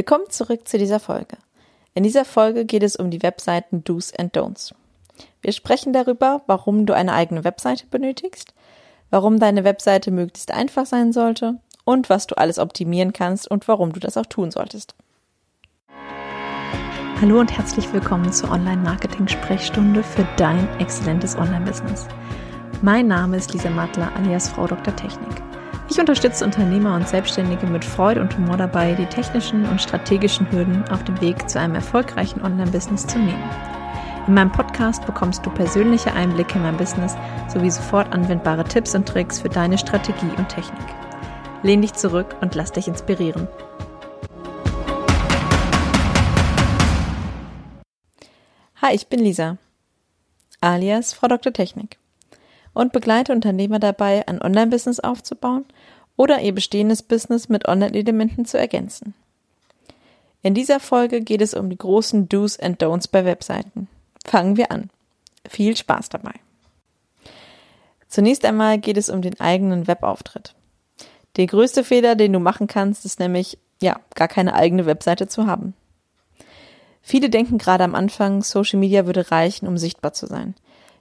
Willkommen zurück zu dieser Folge. In dieser Folge geht es um die Webseiten Do's and Don'ts. Wir sprechen darüber, warum du eine eigene Webseite benötigst, warum deine Webseite möglichst einfach sein sollte und was du alles optimieren kannst und warum du das auch tun solltest. Hallo und herzlich willkommen zur Online-Marketing-Sprechstunde für dein exzellentes Online-Business. Mein Name ist Lisa Mattler alias Frau Dr. Technik. Ich unterstütze Unternehmer und Selbstständige mit Freude und Humor dabei, die technischen und strategischen Hürden auf dem Weg zu einem erfolgreichen Online-Business zu nehmen. In meinem Podcast bekommst du persönliche Einblicke in mein Business sowie sofort anwendbare Tipps und Tricks für deine Strategie und Technik. Lehn dich zurück und lass dich inspirieren. Hi, ich bin Lisa, alias Frau Dr. Technik und begleite Unternehmer dabei, ein Online-Business aufzubauen oder ihr bestehendes Business mit Online-Elementen zu ergänzen. In dieser Folge geht es um die großen Do's and Don'ts bei Webseiten. Fangen wir an. Viel Spaß dabei. Zunächst einmal geht es um den eigenen Webauftritt. Der größte Fehler, den du machen kannst, ist nämlich, ja, gar keine eigene Webseite zu haben. Viele denken gerade am Anfang, Social Media würde reichen, um sichtbar zu sein.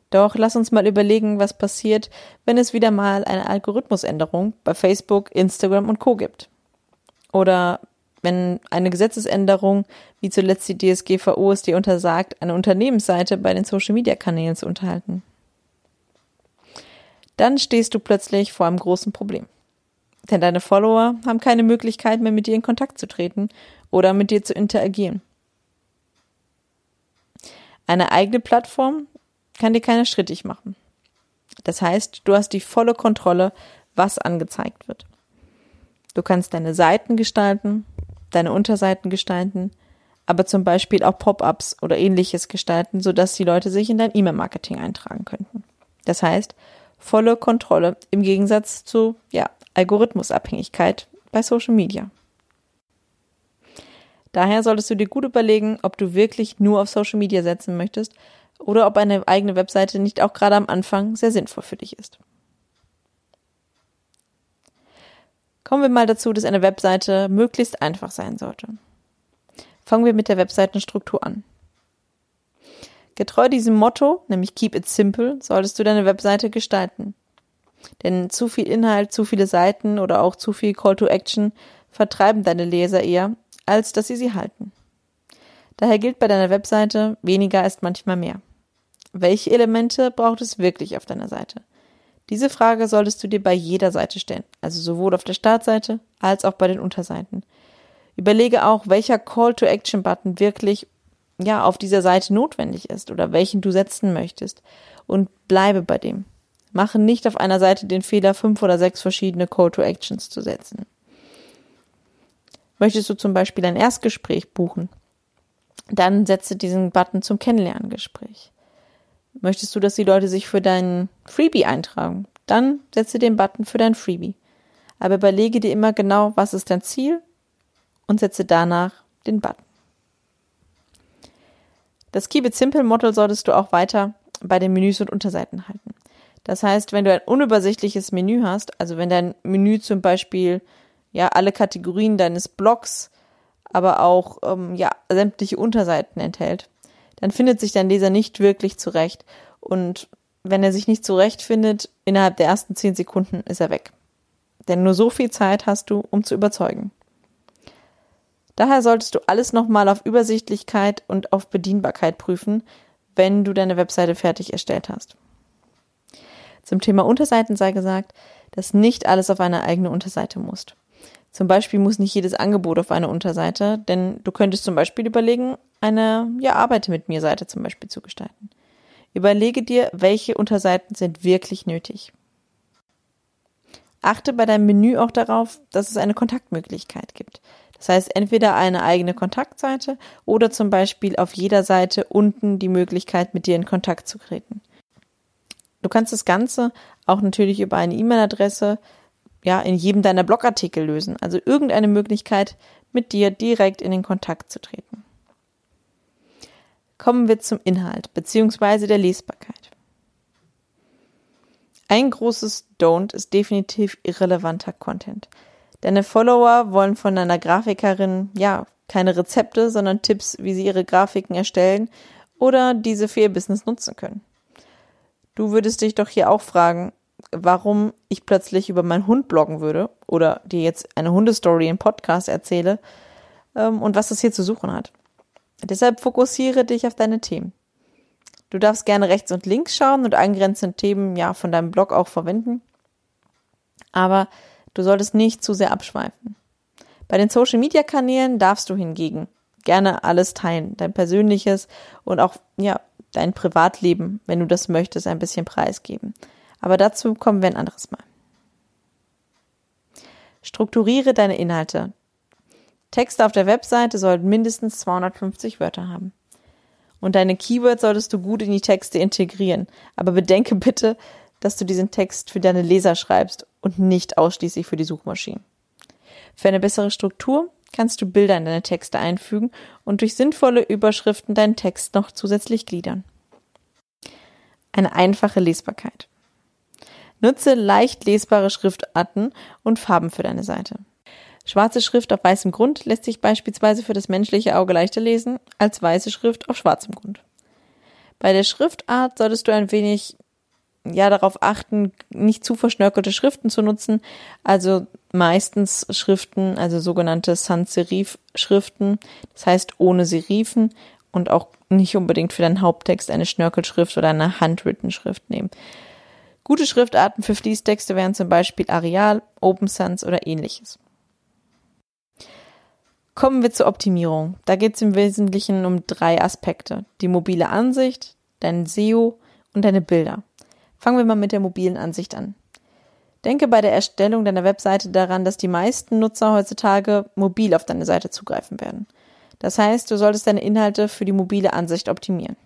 Doch lass uns mal überlegen, was passiert, wenn es wieder mal eine Algorithmusänderung bei Facebook, Instagram und Co gibt. Oder wenn eine Gesetzesänderung, wie zuletzt die DSGVO es dir untersagt, eine Unternehmensseite bei den Social-Media-Kanälen zu unterhalten. Dann stehst du plötzlich vor einem großen Problem. Denn deine Follower haben keine Möglichkeit mehr mit dir in Kontakt zu treten oder mit dir zu interagieren. Eine eigene Plattform kann dir keiner strittig machen. Das heißt, du hast die volle Kontrolle, was angezeigt wird. Du kannst deine Seiten gestalten, deine Unterseiten gestalten, aber zum Beispiel auch Pop-ups oder ähnliches gestalten, sodass die Leute sich in dein E-Mail-Marketing eintragen könnten. Das heißt, volle Kontrolle im Gegensatz zu ja, Algorithmusabhängigkeit bei Social Media. Daher solltest du dir gut überlegen, ob du wirklich nur auf Social Media setzen möchtest oder ob eine eigene Webseite nicht auch gerade am Anfang sehr sinnvoll für dich ist. Kommen wir mal dazu, dass eine Webseite möglichst einfach sein sollte. Fangen wir mit der Webseitenstruktur an. Getreu diesem Motto, nämlich Keep it simple, solltest du deine Webseite gestalten. Denn zu viel Inhalt, zu viele Seiten oder auch zu viel Call to Action vertreiben deine Leser eher, als dass sie sie halten. Daher gilt bei deiner Webseite, weniger ist manchmal mehr. Welche Elemente braucht es wirklich auf deiner Seite? Diese Frage solltest du dir bei jeder Seite stellen, also sowohl auf der Startseite als auch bei den Unterseiten. Überlege auch, welcher Call-to-Action-Button wirklich ja auf dieser Seite notwendig ist oder welchen du setzen möchtest und bleibe bei dem. Mache nicht auf einer Seite den Fehler, fünf oder sechs verschiedene Call-to-Actions zu setzen. Möchtest du zum Beispiel ein Erstgespräch buchen? Dann setze diesen Button zum Kennenlerngespräch. Möchtest du, dass die Leute sich für dein Freebie eintragen? Dann setze den Button für dein Freebie. Aber überlege dir immer genau, was ist dein Ziel und setze danach den Button. Das Keep It Simple Model solltest du auch weiter bei den Menüs und Unterseiten halten. Das heißt, wenn du ein unübersichtliches Menü hast, also wenn dein Menü zum Beispiel ja alle Kategorien deines Blogs, aber auch ähm, ja sämtliche Unterseiten enthält, dann findet sich dein Leser nicht wirklich zurecht. Und wenn er sich nicht zurechtfindet, innerhalb der ersten zehn Sekunden ist er weg. Denn nur so viel Zeit hast du, um zu überzeugen. Daher solltest du alles nochmal auf Übersichtlichkeit und auf Bedienbarkeit prüfen, wenn du deine Webseite fertig erstellt hast. Zum Thema Unterseiten sei gesagt, dass nicht alles auf eine eigene Unterseite muss. Zum Beispiel muss nicht jedes Angebot auf eine Unterseite, denn du könntest zum Beispiel überlegen, eine Ja, arbeite mit mir Seite zum Beispiel zu gestalten. Überlege dir, welche Unterseiten sind wirklich nötig. Achte bei deinem Menü auch darauf, dass es eine Kontaktmöglichkeit gibt. Das heißt, entweder eine eigene Kontaktseite oder zum Beispiel auf jeder Seite unten die Möglichkeit, mit dir in Kontakt zu treten. Du kannst das Ganze auch natürlich über eine E-Mail-Adresse ja, in jedem deiner Blogartikel lösen. Also irgendeine Möglichkeit, mit dir direkt in den Kontakt zu treten. Kommen wir zum Inhalt bzw. der Lesbarkeit. Ein großes Don't ist definitiv irrelevanter Content. Deine Follower wollen von einer Grafikerin, ja, Keine Rezepte, sondern Tipps, wie sie ihre Grafiken erstellen oder diese für ihr Business nutzen können. Du würdest dich doch hier auch fragen, warum ich plötzlich über meinen Hund bloggen würde oder dir jetzt eine Hundestory im Podcast erzähle ähm, und was das hier zu suchen hat. Deshalb fokussiere dich auf deine Themen. Du darfst gerne rechts und links schauen und angrenzende Themen ja von deinem Blog auch verwenden. Aber du solltest nicht zu sehr abschweifen. Bei den Social Media Kanälen darfst du hingegen gerne alles teilen, dein persönliches und auch ja, dein Privatleben, wenn du das möchtest, ein bisschen preisgeben. Aber dazu kommen wir ein anderes Mal. Strukturiere deine Inhalte. Texte auf der Webseite sollten mindestens 250 Wörter haben. Und deine Keywords solltest du gut in die Texte integrieren. Aber bedenke bitte, dass du diesen Text für deine Leser schreibst und nicht ausschließlich für die Suchmaschinen. Für eine bessere Struktur kannst du Bilder in deine Texte einfügen und durch sinnvolle Überschriften deinen Text noch zusätzlich gliedern. Eine einfache Lesbarkeit. Nutze leicht lesbare Schriftarten und Farben für deine Seite. Schwarze Schrift auf weißem Grund lässt sich beispielsweise für das menschliche Auge leichter lesen als weiße Schrift auf schwarzem Grund. Bei der Schriftart solltest du ein wenig ja darauf achten, nicht zu verschnörkelte Schriften zu nutzen, also meistens Schriften, also sogenannte Sans-Serif-Schriften, das heißt ohne Serifen und auch nicht unbedingt für deinen Haupttext eine Schnörkelschrift oder eine Handwritten-Schrift nehmen. Gute Schriftarten für Fließtexte wären zum Beispiel Arial, Open Sans oder ähnliches. Kommen wir zur Optimierung. Da geht es im Wesentlichen um drei Aspekte. Die mobile Ansicht, dein SEO und deine Bilder. Fangen wir mal mit der mobilen Ansicht an. Denke bei der Erstellung deiner Webseite daran, dass die meisten Nutzer heutzutage mobil auf deine Seite zugreifen werden. Das heißt, du solltest deine Inhalte für die mobile Ansicht optimieren.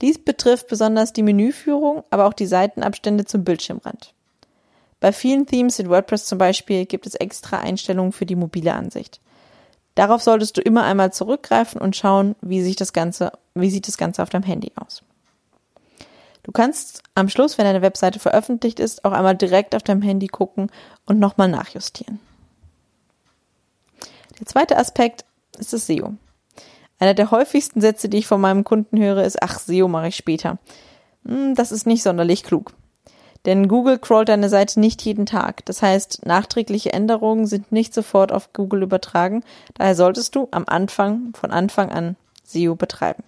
Dies betrifft besonders die Menüführung, aber auch die Seitenabstände zum Bildschirmrand. Bei vielen Themes in WordPress zum Beispiel gibt es extra Einstellungen für die mobile Ansicht. Darauf solltest du immer einmal zurückgreifen und schauen, wie sich das Ganze, wie sieht das Ganze auf deinem Handy aus. Du kannst am Schluss, wenn deine Webseite veröffentlicht ist, auch einmal direkt auf deinem Handy gucken und nochmal nachjustieren. Der zweite Aspekt ist das SEO. Einer der häufigsten Sätze, die ich von meinem Kunden höre, ist, ach, SEO mache ich später. Hm, das ist nicht sonderlich klug. Denn Google crawlt deine Seite nicht jeden Tag. Das heißt, nachträgliche Änderungen sind nicht sofort auf Google übertragen. Daher solltest du am Anfang, von Anfang an SEO betreiben.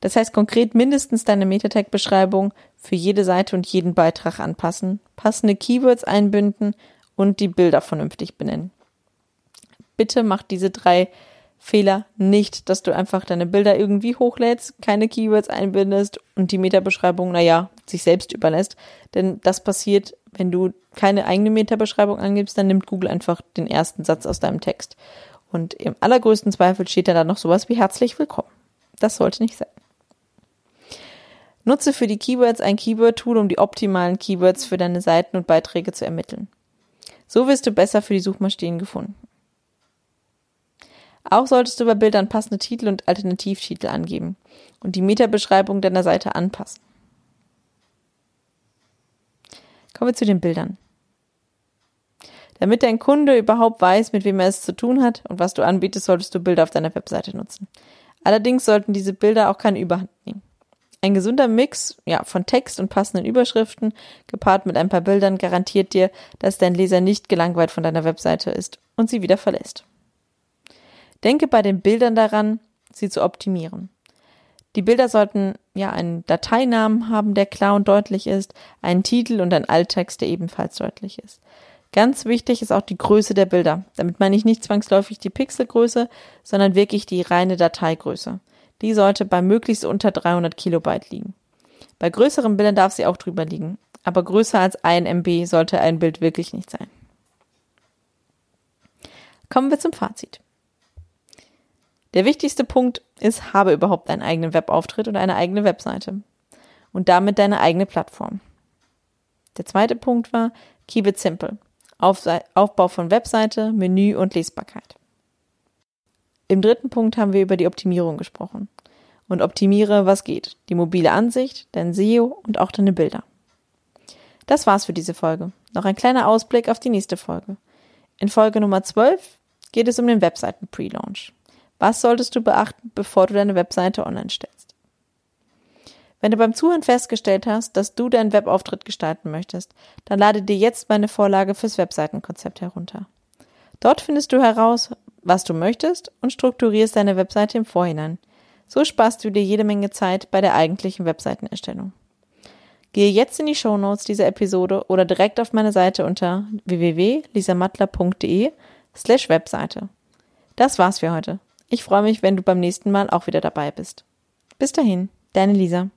Das heißt konkret mindestens deine Metatag-Beschreibung für jede Seite und jeden Beitrag anpassen, passende Keywords einbinden und die Bilder vernünftig benennen. Bitte mach diese drei Fehler nicht, dass du einfach deine Bilder irgendwie hochlädst, keine Keywords einbindest und die Metabeschreibung, naja, sich selbst überlässt. Denn das passiert, wenn du keine eigene Metabeschreibung angibst, dann nimmt Google einfach den ersten Satz aus deinem Text. Und im allergrößten Zweifel steht da noch sowas wie herzlich willkommen. Das sollte nicht sein. Nutze für die Keywords ein Keyword-Tool, um die optimalen Keywords für deine Seiten und Beiträge zu ermitteln. So wirst du besser für die Suchmaschinen gefunden. Auch solltest du bei Bildern passende Titel und Alternativtitel angeben und die Metabeschreibung deiner Seite anpassen. Kommen wir zu den Bildern. Damit dein Kunde überhaupt weiß, mit wem er es zu tun hat und was du anbietest, solltest du Bilder auf deiner Webseite nutzen. Allerdings sollten diese Bilder auch keine Überhand nehmen. Ein gesunder Mix ja, von Text und passenden Überschriften, gepaart mit ein paar Bildern, garantiert dir, dass dein Leser nicht gelangweilt von deiner Webseite ist und sie wieder verlässt. Denke bei den Bildern daran, sie zu optimieren. Die Bilder sollten ja einen Dateinamen haben, der klar und deutlich ist, einen Titel und einen Alttext, der ebenfalls deutlich ist. Ganz wichtig ist auch die Größe der Bilder. Damit meine ich nicht zwangsläufig die Pixelgröße, sondern wirklich die reine Dateigröße. Die sollte bei möglichst unter 300 Kilobyte liegen. Bei größeren Bildern darf sie auch drüber liegen, aber größer als 1 MB sollte ein Bild wirklich nicht sein. Kommen wir zum Fazit. Der wichtigste Punkt ist, habe überhaupt einen eigenen Webauftritt und eine eigene Webseite. Und damit deine eigene Plattform. Der zweite Punkt war, keep it simple. Aufbau von Webseite, Menü und Lesbarkeit. Im dritten Punkt haben wir über die Optimierung gesprochen. Und optimiere, was geht. Die mobile Ansicht, dein SEO und auch deine Bilder. Das war's für diese Folge. Noch ein kleiner Ausblick auf die nächste Folge. In Folge Nummer 12 geht es um den Webseiten-Pre-Launch. Was solltest du beachten, bevor du deine Webseite online stellst? Wenn du beim Zuhören festgestellt hast, dass du deinen Webauftritt gestalten möchtest, dann lade dir jetzt meine Vorlage fürs Webseitenkonzept herunter. Dort findest du heraus, was du möchtest und strukturierst deine Webseite im Vorhinein. So sparst du dir jede Menge Zeit bei der eigentlichen Webseitenerstellung. Gehe jetzt in die Shownotes dieser Episode oder direkt auf meine Seite unter www.lisamattler.de slash Webseite. Das war's für heute. Ich freue mich, wenn du beim nächsten Mal auch wieder dabei bist. Bis dahin, deine Lisa.